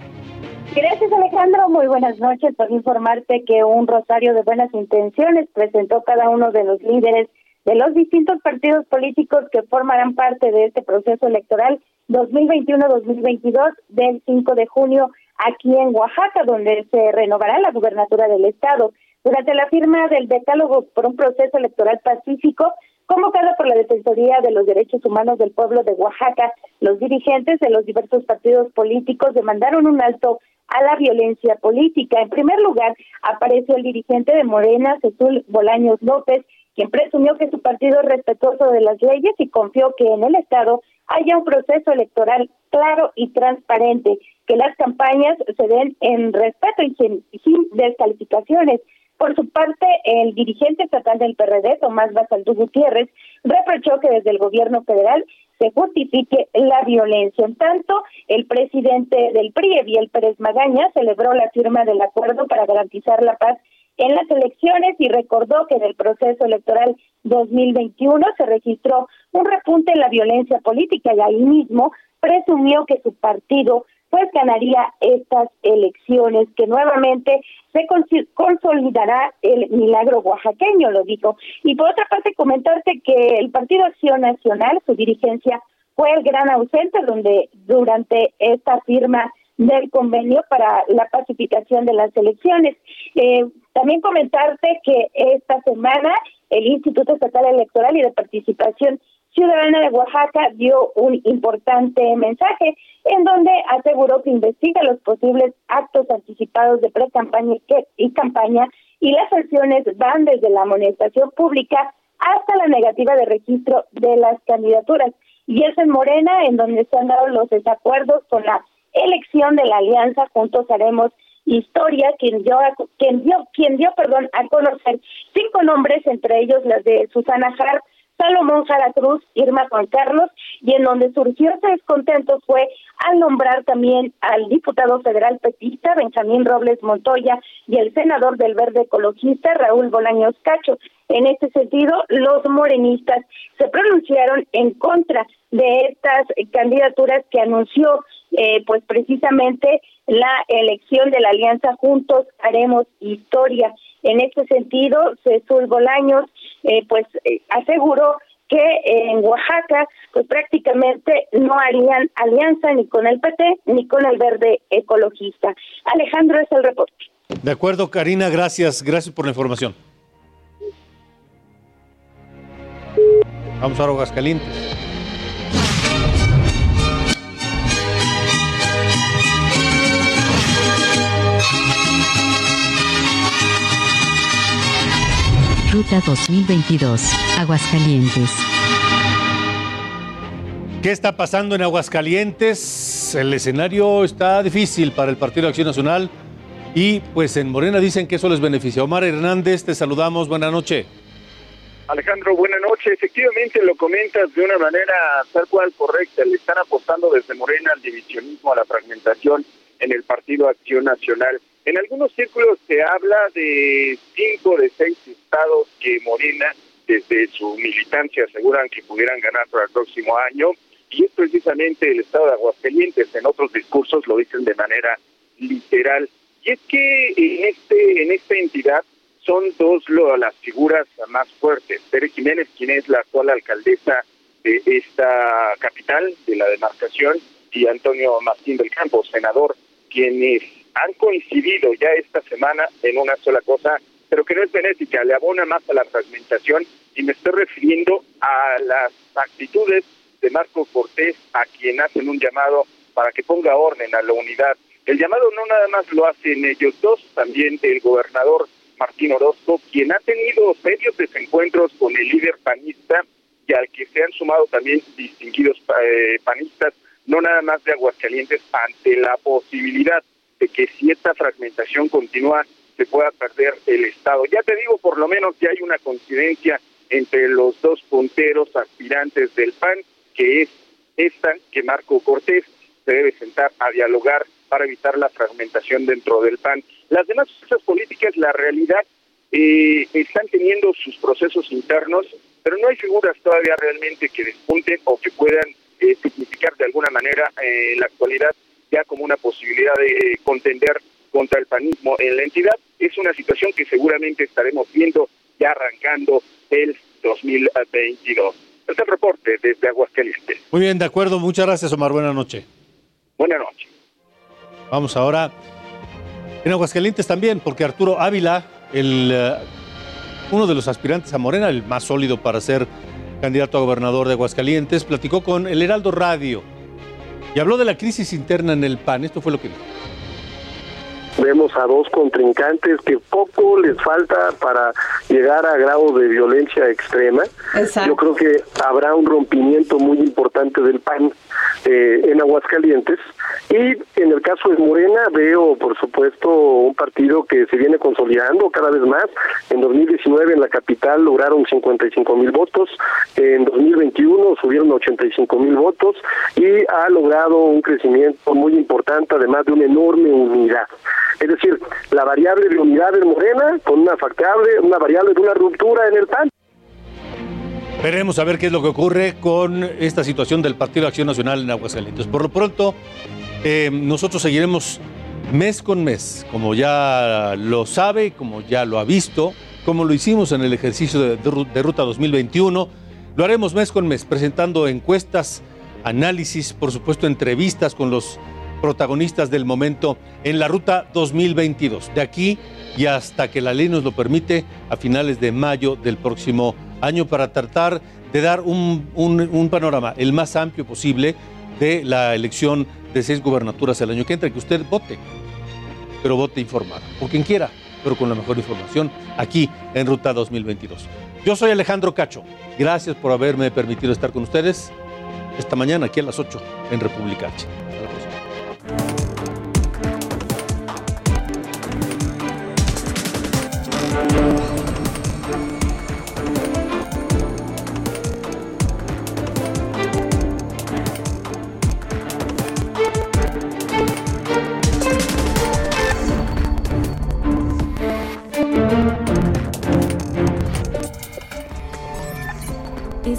Gracias Alejandro, muy buenas noches. Por informarte que un rosario de buenas intenciones presentó cada uno de los líderes de los distintos partidos políticos que formarán parte de este proceso electoral 2021-2022 del 5 de junio aquí en Oaxaca, donde se renovará la gubernatura del estado. Durante la firma del decálogo por un proceso electoral pacífico, convocada por la Defensoría de los Derechos Humanos del Pueblo de Oaxaca, los dirigentes de los diversos partidos políticos demandaron un alto a la violencia política. En primer lugar, apareció el dirigente de Morena, Jesús Bolaños López, quien presumió que su partido es respetuoso de las leyes y confió que en el Estado haya un proceso electoral claro y transparente, que las campañas se den en respeto y sin, descalificaciones. Por su parte, el dirigente estatal del PRD, Tomás Basaldú Gutiérrez, reprochó que desde el gobierno federal se justifique la violencia. En tanto, el presidente del PRI, Eviel Pérez Magaña, celebró la firma del acuerdo para garantizar la paz en las elecciones y recordó que en el proceso electoral 2021 se registró un repunte en la violencia política y ahí mismo presumió que su partido pues ganaría estas elecciones, que nuevamente se consolidará el milagro oaxaqueño, lo dijo. Y por otra parte, comentarte que el Partido Acción Nacional, su dirigencia, fue el gran ausente donde durante esta firma del convenio para la pacificación de las elecciones. Eh, también comentarte que esta semana el Instituto Estatal Electoral y de Participación Ciudadana de Oaxaca dio un importante mensaje en donde aseguró que investiga los posibles actos anticipados de pre-campaña y campaña y las sanciones van desde la amonestación pública hasta la negativa de registro de las candidaturas. Y es en Morena en donde se han dado los desacuerdos con la elección de la alianza Juntos Haremos Historia, quien dio, quien dio, quien dio, perdón, a conocer cinco nombres, entre ellos las de Susana Harp, Salomón Jara Cruz, Irma Juan Carlos, y en donde surgió ese descontento fue al nombrar también al diputado federal petista Benjamín Robles Montoya y el senador del Verde Ecologista Raúl Bolaños Cacho. En este sentido, los morenistas se pronunciaron en contra de estas candidaturas que anunció eh, pues precisamente la elección de la alianza Juntos Haremos Historia. En este sentido, Jesús Bolaños eh, pues eh, aseguró que en Oaxaca pues prácticamente no harían alianza ni con el PT ni con el Verde Ecologista. Alejandro es el reporte. De acuerdo, Karina, gracias, gracias por la información. Vamos a Aguascalientes. Ruta 2022, Aguascalientes. ¿Qué está pasando en Aguascalientes? El escenario está difícil para el Partido de Acción Nacional y pues en Morena dicen que eso les beneficia. Omar Hernández, te saludamos, buena noche. Alejandro, buena noche. Efectivamente lo comentas de una manera tal cual correcta. Le están apostando desde Morena al divisionismo, a la fragmentación en el Partido Acción Nacional. En algunos círculos se habla de cinco de seis estados que Morena, desde su militancia, aseguran que pudieran ganar para el próximo año, y es precisamente el estado de Aguascalientes. En otros discursos lo dicen de manera literal. Y es que en este en esta entidad son dos las figuras más fuertes. Tere Jiménez, quien es la actual alcaldesa de esta capital, de la demarcación, y Antonio Martín del Campo, senador, quienes han coincidido ya esta semana en una sola cosa, pero que no es benéfica, le abona más a la fragmentación y me estoy refiriendo a las actitudes de Marco Cortés, a quien hacen un llamado para que ponga orden a la unidad. El llamado no nada más lo hacen ellos dos, también el gobernador Martín Orozco, quien ha tenido serios desencuentros con el líder panista y al que se han sumado también distinguidos eh, panistas, no nada más de Aguascalientes, ante la posibilidad de que si esta fragmentación continúa se pueda perder el Estado. Ya te digo, por lo menos ya hay una coincidencia entre los dos punteros aspirantes del PAN, que es esta que Marco Cortés se debe sentar a dialogar para evitar la fragmentación dentro del PAN. Las demás fuerzas políticas, la realidad, eh, están teniendo sus procesos internos, pero no hay figuras todavía realmente que despunten o que puedan eh, significar de alguna manera eh, la actualidad ya como una posibilidad de contender contra el panismo en la entidad. Es una situación que seguramente estaremos viendo ya arrancando el 2022. Este es el reporte desde Aguascalientes. Muy bien, de acuerdo. Muchas gracias, Omar. Buenas noches. Buenas noches. Vamos ahora en Aguascalientes también, porque Arturo Ávila, el, eh, uno de los aspirantes a Morena, el más sólido para ser candidato a gobernador de Aguascalientes, platicó con el Heraldo Radio y habló de la crisis interna en el PAN. Esto fue lo que dijo. Vemos a dos contrincantes que poco les falta para llegar a grado de violencia extrema. Yo creo que habrá un rompimiento muy importante del PAN eh, en Aguascalientes. Y en el caso de Morena veo, por supuesto, un partido que se viene consolidando cada vez más. En 2019 en la capital lograron 55 mil votos, en 2021 subieron 85 mil votos y ha logrado un crecimiento muy importante, además de una enorme unidad. Es decir, la variable de unidad de Morena con una factable, una variable de una ruptura en el PAN. Veremos a ver qué es lo que ocurre con esta situación del Partido Acción Nacional en Aguascalientes. Por lo pronto, eh, nosotros seguiremos mes con mes, como ya lo sabe, como ya lo ha visto, como lo hicimos en el ejercicio de, de Ruta 2021. Lo haremos mes con mes, presentando encuestas, análisis, por supuesto, entrevistas con los protagonistas del momento en la ruta 2022, de aquí y hasta que la ley nos lo permite a finales de mayo del próximo año para tratar de dar un, panorama el más amplio posible de la elección de seis gubernaturas el año que entra, que usted vote, pero vote informado, por quien quiera, pero con la mejor información aquí en Ruta 2022. Yo soy Alejandro Cacho, gracias por haberme permitido estar con ustedes esta mañana aquí a las 8 en República H.